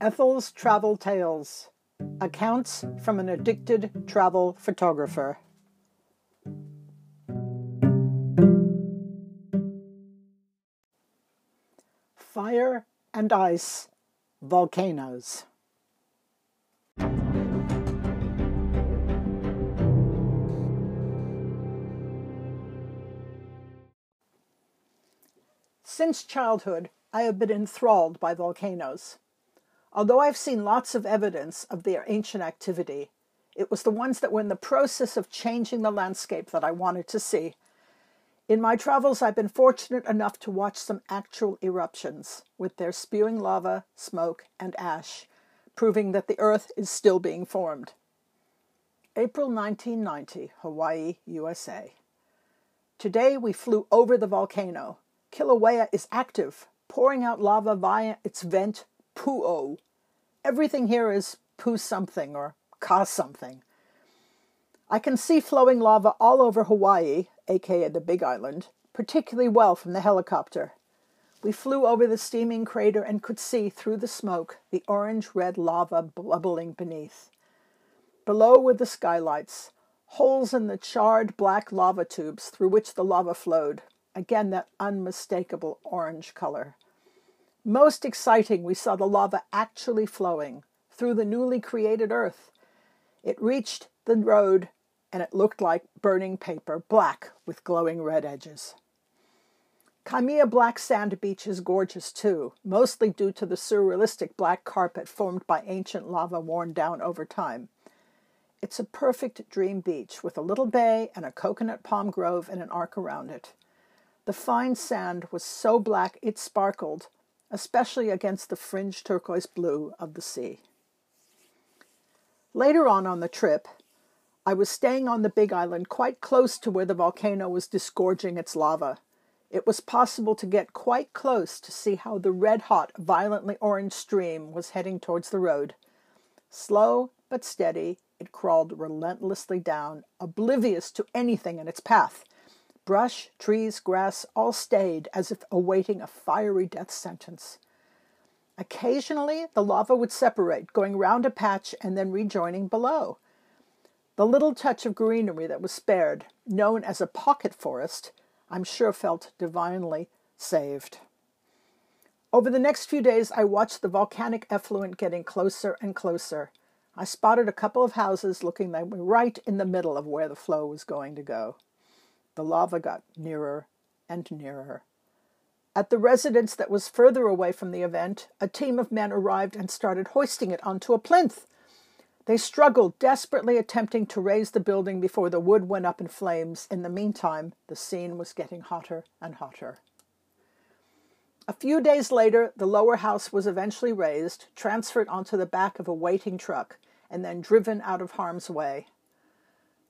Ethel's Travel Tales Accounts from an Addicted Travel Photographer. Fire and Ice Volcanoes. Since childhood, I have been enthralled by volcanoes. Although I've seen lots of evidence of their ancient activity, it was the ones that were in the process of changing the landscape that I wanted to see. In my travels, I've been fortunate enough to watch some actual eruptions with their spewing lava, smoke, and ash, proving that the Earth is still being formed. April 1990, Hawaii, USA. Today we flew over the volcano. Kilauea is active, pouring out lava via its vent, Pu'o. Everything here is Pu something or Ka something. I can see flowing lava all over Hawaii, aka the Big Island, particularly well from the helicopter. We flew over the steaming crater and could see through the smoke the orange red lava bubbling beneath. Below were the skylights, holes in the charred black lava tubes through which the lava flowed, again that unmistakable orange color. Most exciting, we saw the lava actually flowing through the newly created earth. It reached the road and it looked like burning paper, black with glowing red edges. Kaimea Black Sand Beach is gorgeous too, mostly due to the surrealistic black carpet formed by ancient lava worn down over time. It's a perfect dream beach with a little bay and a coconut palm grove and an arc around it. The fine sand was so black it sparkled, especially against the fringed turquoise blue of the sea. Later on on the trip, I was staying on the Big Island quite close to where the volcano was disgorging its lava. It was possible to get quite close to see how the red hot, violently orange stream was heading towards the road. Slow but steady, it crawled relentlessly down, oblivious to anything in its path. Brush, trees, grass all stayed as if awaiting a fiery death sentence. Occasionally, the lava would separate, going round a patch and then rejoining below. The little touch of greenery that was spared, known as a pocket forest, I'm sure felt divinely saved. Over the next few days, I watched the volcanic effluent getting closer and closer. I spotted a couple of houses looking right in the middle of where the flow was going to go. The lava got nearer and nearer. At the residence that was further away from the event, a team of men arrived and started hoisting it onto a plinth. They struggled, desperately attempting to raise the building before the wood went up in flames. In the meantime, the scene was getting hotter and hotter. A few days later, the lower house was eventually raised, transferred onto the back of a waiting truck, and then driven out of harm's way.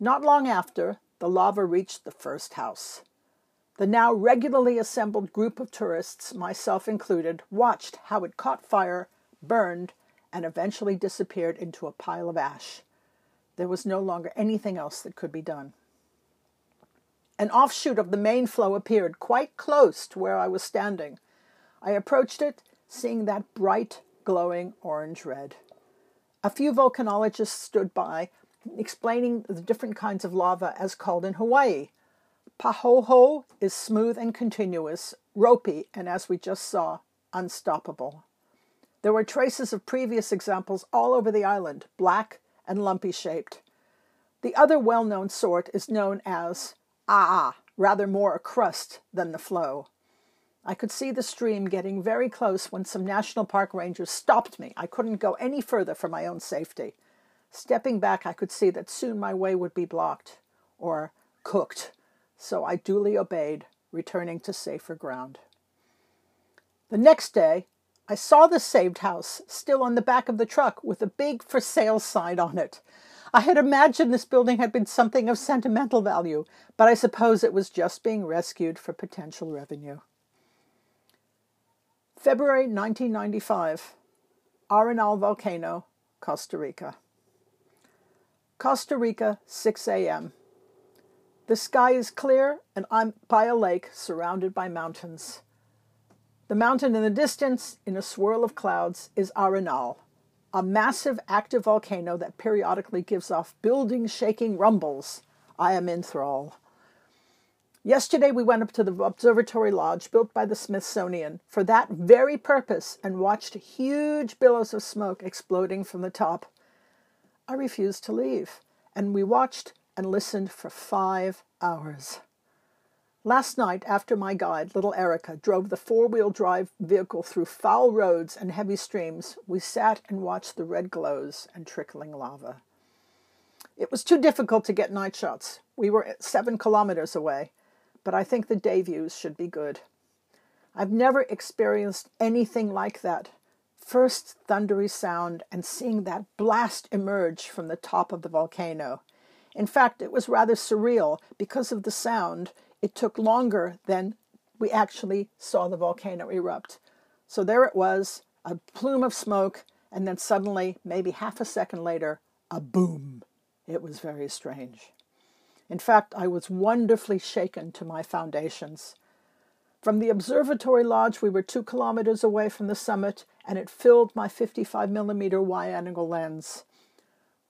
Not long after, the lava reached the first house. The now regularly assembled group of tourists, myself included, watched how it caught fire, burned, and eventually disappeared into a pile of ash. There was no longer anything else that could be done. An offshoot of the main flow appeared quite close to where I was standing. I approached it, seeing that bright, glowing orange red. A few volcanologists stood by, explaining the different kinds of lava as called in Hawaii Pahoehoe is smooth and continuous, ropey, and as we just saw, unstoppable. There were traces of previous examples all over the island, black and lumpy shaped. The other well known sort is known as Aa, rather more a crust than the flow. I could see the stream getting very close when some national park rangers stopped me. I couldn't go any further for my own safety. Stepping back, I could see that soon my way would be blocked or cooked so I duly obeyed, returning to safer ground. The next day, I saw the saved house still on the back of the truck with a big for sale sign on it. I had imagined this building had been something of sentimental value, but I suppose it was just being rescued for potential revenue. February 1995, Arenal Volcano, Costa Rica. Costa Rica, 6 a.m. The sky is clear, and I'm by a lake surrounded by mountains. The mountain in the distance, in a swirl of clouds, is Arenal, a massive active volcano that periodically gives off building shaking rumbles. I am in thrall. Yesterday, we went up to the observatory lodge built by the Smithsonian for that very purpose and watched huge billows of smoke exploding from the top. I refused to leave, and we watched and listened for five hours. Last night, after my guide, little Erica, drove the four wheel drive vehicle through foul roads and heavy streams, we sat and watched the red glows and trickling lava. It was too difficult to get night shots. We were seven kilometers away but I think the day views should be good. I've never experienced anything like that. First thundery sound and seeing that blast emerge from the top of the volcano. In fact, it was rather surreal because of the sound. It took longer than we actually saw the volcano erupt. So there it was, a plume of smoke, and then suddenly, maybe half a second later, a boom. It was very strange. In fact, I was wonderfully shaken to my foundations. From the observatory lodge, we were two kilometers away from the summit, and it filled my 55 millimeter wide angle lens.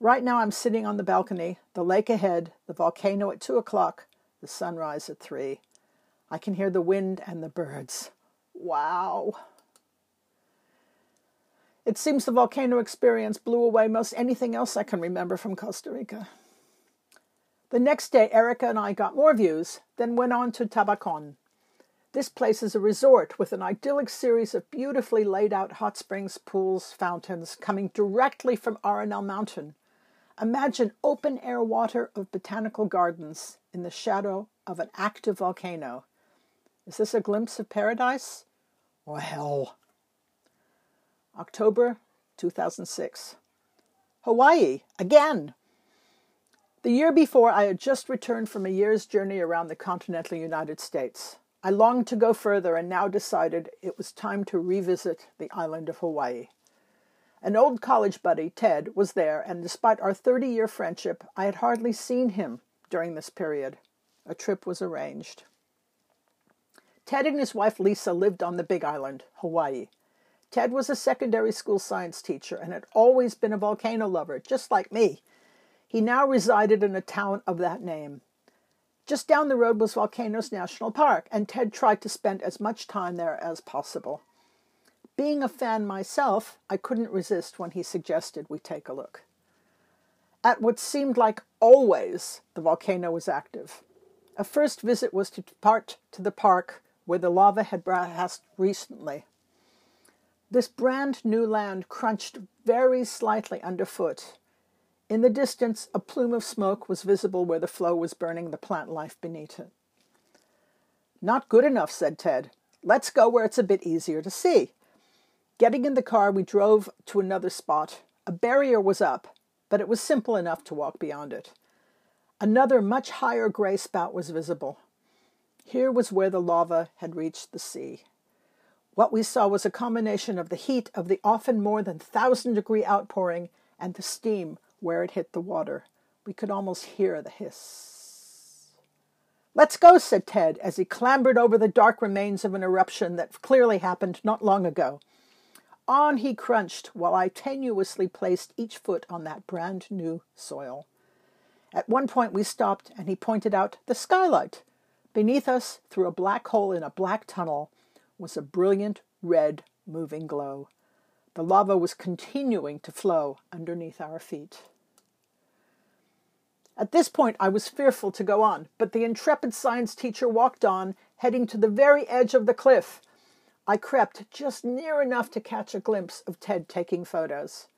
Right now, I'm sitting on the balcony, the lake ahead, the volcano at two o'clock, the sunrise at three. I can hear the wind and the birds. Wow. It seems the volcano experience blew away most anything else I can remember from Costa Rica. The next day, Erica and I got more views, then went on to Tabacon. This place is a resort with an idyllic series of beautifully laid out hot springs, pools, fountains coming directly from Arenal Mountain. Imagine open air water of botanical gardens in the shadow of an active volcano. Is this a glimpse of paradise or hell? October 2006. Hawaii, again! The year before, I had just returned from a year's journey around the continental United States. I longed to go further and now decided it was time to revisit the island of Hawaii. An old college buddy, Ted, was there, and despite our 30 year friendship, I had hardly seen him during this period. A trip was arranged. Ted and his wife Lisa lived on the Big Island, Hawaii. Ted was a secondary school science teacher and had always been a volcano lover, just like me, he now resided in a town of that name. Just down the road was Volcanoes National Park, and Ted tried to spend as much time there as possible. Being a fan myself, I couldn't resist when he suggested we take a look. At what seemed like always, the volcano was active. A first visit was to depart to the park where the lava had passed recently. This brand new land crunched very slightly underfoot, in the distance, a plume of smoke was visible where the flow was burning the plant life beneath it. Not good enough, said Ted. Let's go where it's a bit easier to see. Getting in the car, we drove to another spot. A barrier was up, but it was simple enough to walk beyond it. Another much higher gray spout was visible. Here was where the lava had reached the sea. What we saw was a combination of the heat of the often more than thousand degree outpouring and the steam where it hit the water. We could almost hear the hiss. Let's go, said Ted as he clambered over the dark remains of an eruption that clearly happened not long ago. On he crunched while I tenuously placed each foot on that brand new soil. At one point we stopped and he pointed out the skylight. Beneath us, through a black hole in a black tunnel, was a brilliant red moving glow. The lava was continuing to flow underneath our feet. At this point, I was fearful to go on, but the intrepid science teacher walked on, heading to the very edge of the cliff. I crept just near enough to catch a glimpse of Ted taking photos.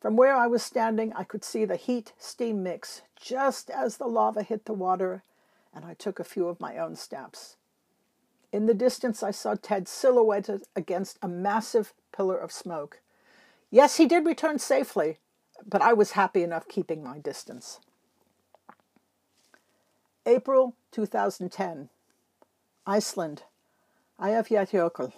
From where I was standing, I could see the heat steam mix just as the lava hit the water, and I took a few of my own snaps. In the distance, I saw Ted silhouetted against a massive pillar of smoke. Yes, he did return safely, but I was happy enough keeping my distance. April 2010. Iceland. Eyjafjallajökull.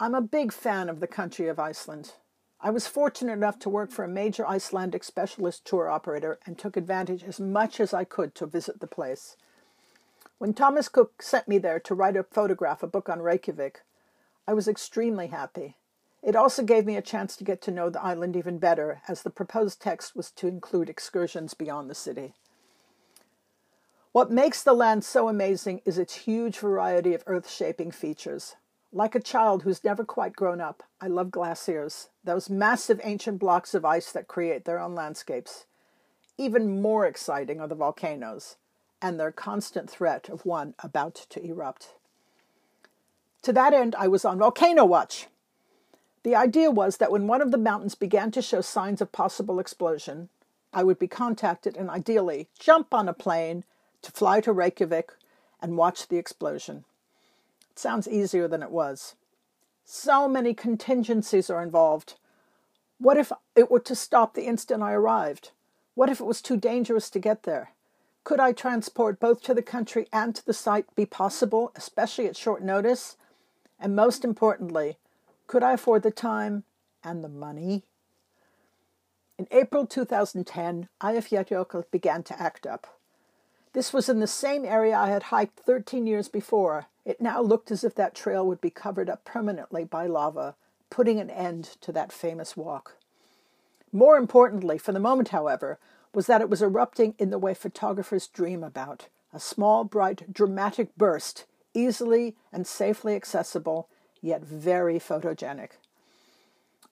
I'm a big fan of the country of Iceland. I was fortunate enough to work for a major Icelandic specialist tour operator and took advantage as much as I could to visit the place. When Thomas Cook sent me there to write a photograph, a book on Reykjavik, I was extremely happy. It also gave me a chance to get to know the island even better, as the proposed text was to include excursions beyond the city. What makes the land so amazing is its huge variety of earth shaping features. Like a child who's never quite grown up, I love glaciers, those massive ancient blocks of ice that create their own landscapes. Even more exciting are the volcanoes and their constant threat of one about to erupt. To that end, I was on Volcano Watch. The idea was that when one of the mountains began to show signs of possible explosion, I would be contacted and ideally jump on a plane to fly to Reykjavik and watch the explosion. It sounds easier than it was. So many contingencies are involved. What if it were to stop the instant I arrived? What if it was too dangerous to get there? Could I transport both to the country and to the site be possible, especially at short notice? And most importantly, could I afford the time and the money? In April 2010, Eyjafjallajökull began to act up. This was in the same area I had hiked 13 years before. It now looked as if that trail would be covered up permanently by lava, putting an end to that famous walk. More importantly, for the moment, however, was that it was erupting in the way photographers dream about a small, bright, dramatic burst, easily and safely accessible, yet very photogenic.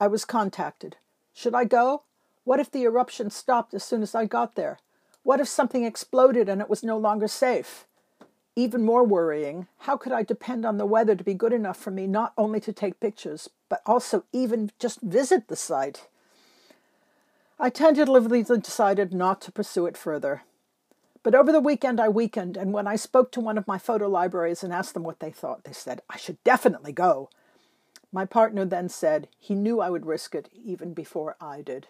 I was contacted. Should I go? What if the eruption stopped as soon as I got there? What if something exploded and it was no longer safe? Even more worrying, how could I depend on the weather to be good enough for me not only to take pictures, but also even just visit the site? I tentatively decided not to pursue it further. But over the weekend, I weakened, and when I spoke to one of my photo libraries and asked them what they thought, they said, I should definitely go. My partner then said he knew I would risk it even before I did.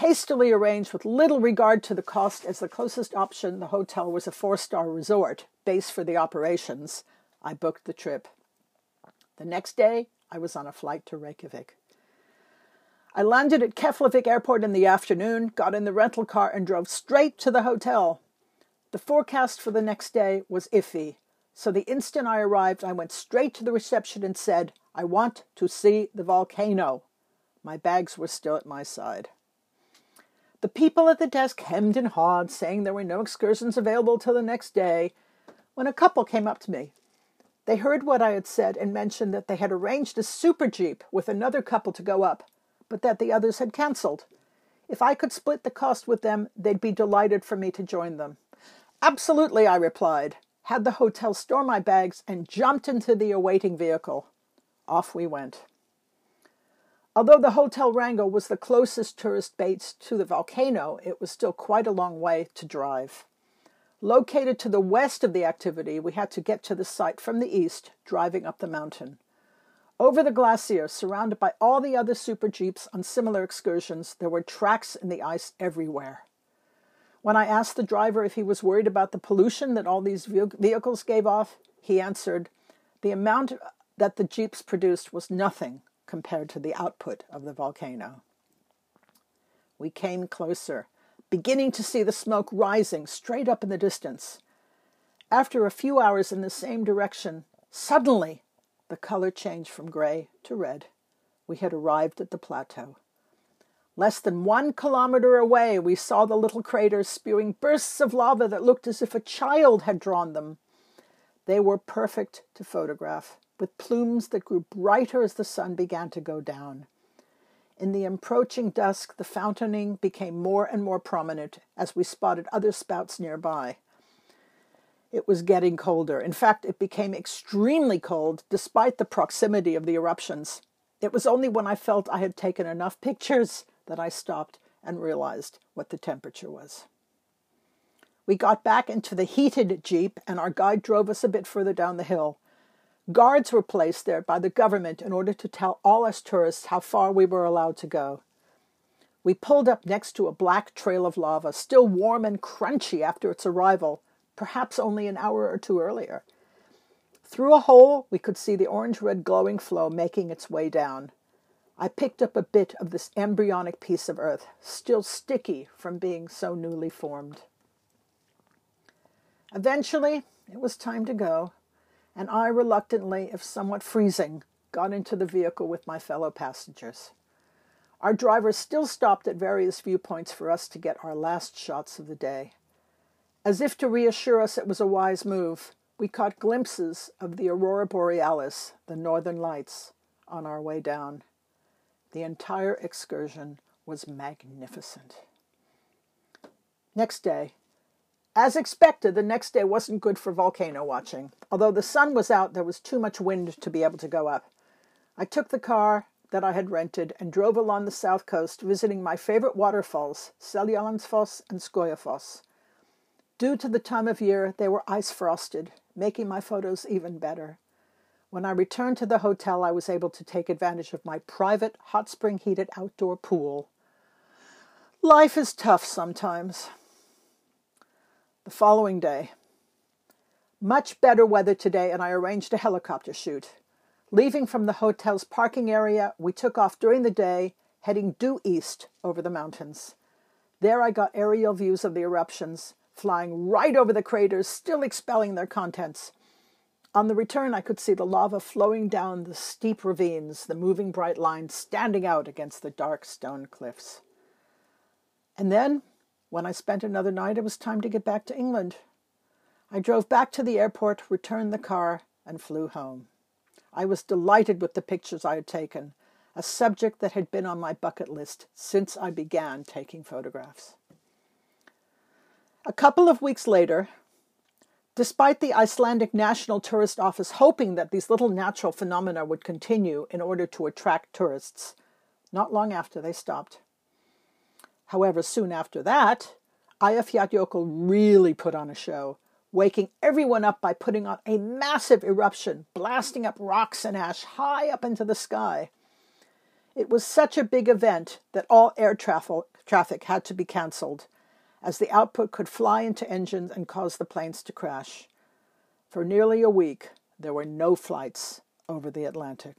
Hastily arranged with little regard to the cost, as the closest option, the hotel was a four star resort, base for the operations, I booked the trip. The next day, I was on a flight to Reykjavik. I landed at Keflavik Airport in the afternoon, got in the rental car, and drove straight to the hotel. The forecast for the next day was iffy, so the instant I arrived, I went straight to the reception and said, I want to see the volcano. My bags were still at my side. The people at the desk hemmed and hawed, saying there were no excursions available till the next day, when a couple came up to me. They heard what I had said and mentioned that they had arranged a super jeep with another couple to go up, but that the others had cancelled. If I could split the cost with them, they'd be delighted for me to join them. Absolutely, I replied, had the hotel store my bags, and jumped into the awaiting vehicle. Off we went. Although the Hotel Ranga was the closest tourist base to the volcano, it was still quite a long way to drive. Located to the west of the activity, we had to get to the site from the east, driving up the mountain. Over the glacier, surrounded by all the other super jeeps on similar excursions, there were tracks in the ice everywhere. When I asked the driver if he was worried about the pollution that all these vehicles gave off, he answered, The amount that the jeeps produced was nothing compared to the output of the volcano. We came closer, beginning to see the smoke rising straight up in the distance. After a few hours in the same direction, suddenly the color changed from gray to red. We had arrived at the plateau. Less than one kilometer away, we saw the little craters spewing bursts of lava that looked as if a child had drawn them. They were perfect to photograph, with plumes that grew brighter as the sun began to go down. In the approaching dusk, the fountaining became more and more prominent as we spotted other spouts nearby. It was getting colder. In fact, it became extremely cold despite the proximity of the eruptions. It was only when I felt I had taken enough pictures that I stopped and realized what the temperature was. We got back into the heated Jeep, and our guide drove us a bit further down the hill. Guards were placed there by the government in order to tell all us tourists how far we were allowed to go. We pulled up next to a black trail of lava, still warm and crunchy after its arrival, perhaps only an hour or two earlier. Through a hole, we could see the orange red glowing flow making its way down. I picked up a bit of this embryonic piece of earth, still sticky from being so newly formed. Eventually, it was time to go, and I reluctantly, if somewhat freezing, got into the vehicle with my fellow passengers. Our driver still stopped at various viewpoints for us to get our last shots of the day. As if to reassure us it was a wise move, we caught glimpses of the aurora borealis, the northern lights, on our way down. The entire excursion was magnificent. Next day. As expected, the next day wasn't good for volcano watching. Although the sun was out, there was too much wind to be able to go up. I took the car that I had rented and drove along the south coast, visiting my favorite waterfalls, Seljalandsfoss and Skogafoss. Due to the time of year, they were ice frosted, making my photos even better. When I returned to the hotel, I was able to take advantage of my private hot spring heated outdoor pool. Life is tough sometimes. The following day, much better weather today, and I arranged a helicopter shoot. Leaving from the hotel's parking area, we took off during the day, heading due east over the mountains. There I got aerial views of the eruptions, flying right over the craters, still expelling their contents. On the return, I could see the lava flowing down the steep ravines, the moving bright lines standing out against the dark stone cliffs. And then, when I spent another night, it was time to get back to England. I drove back to the airport, returned the car, and flew home. I was delighted with the pictures I had taken, a subject that had been on my bucket list since I began taking photographs. A couple of weeks later, despite the Icelandic National Tourist Office hoping that these little natural phenomena would continue in order to attract tourists, not long after they stopped. However, soon after that, Eyjafjallajökull really put on a show waking everyone up by putting on a massive eruption, blasting up rocks and ash high up into the sky. It was such a big event that all air traffic had to be cancelled, as the output could fly into engines and cause the planes to crash. For nearly a week, there were no flights over the Atlantic.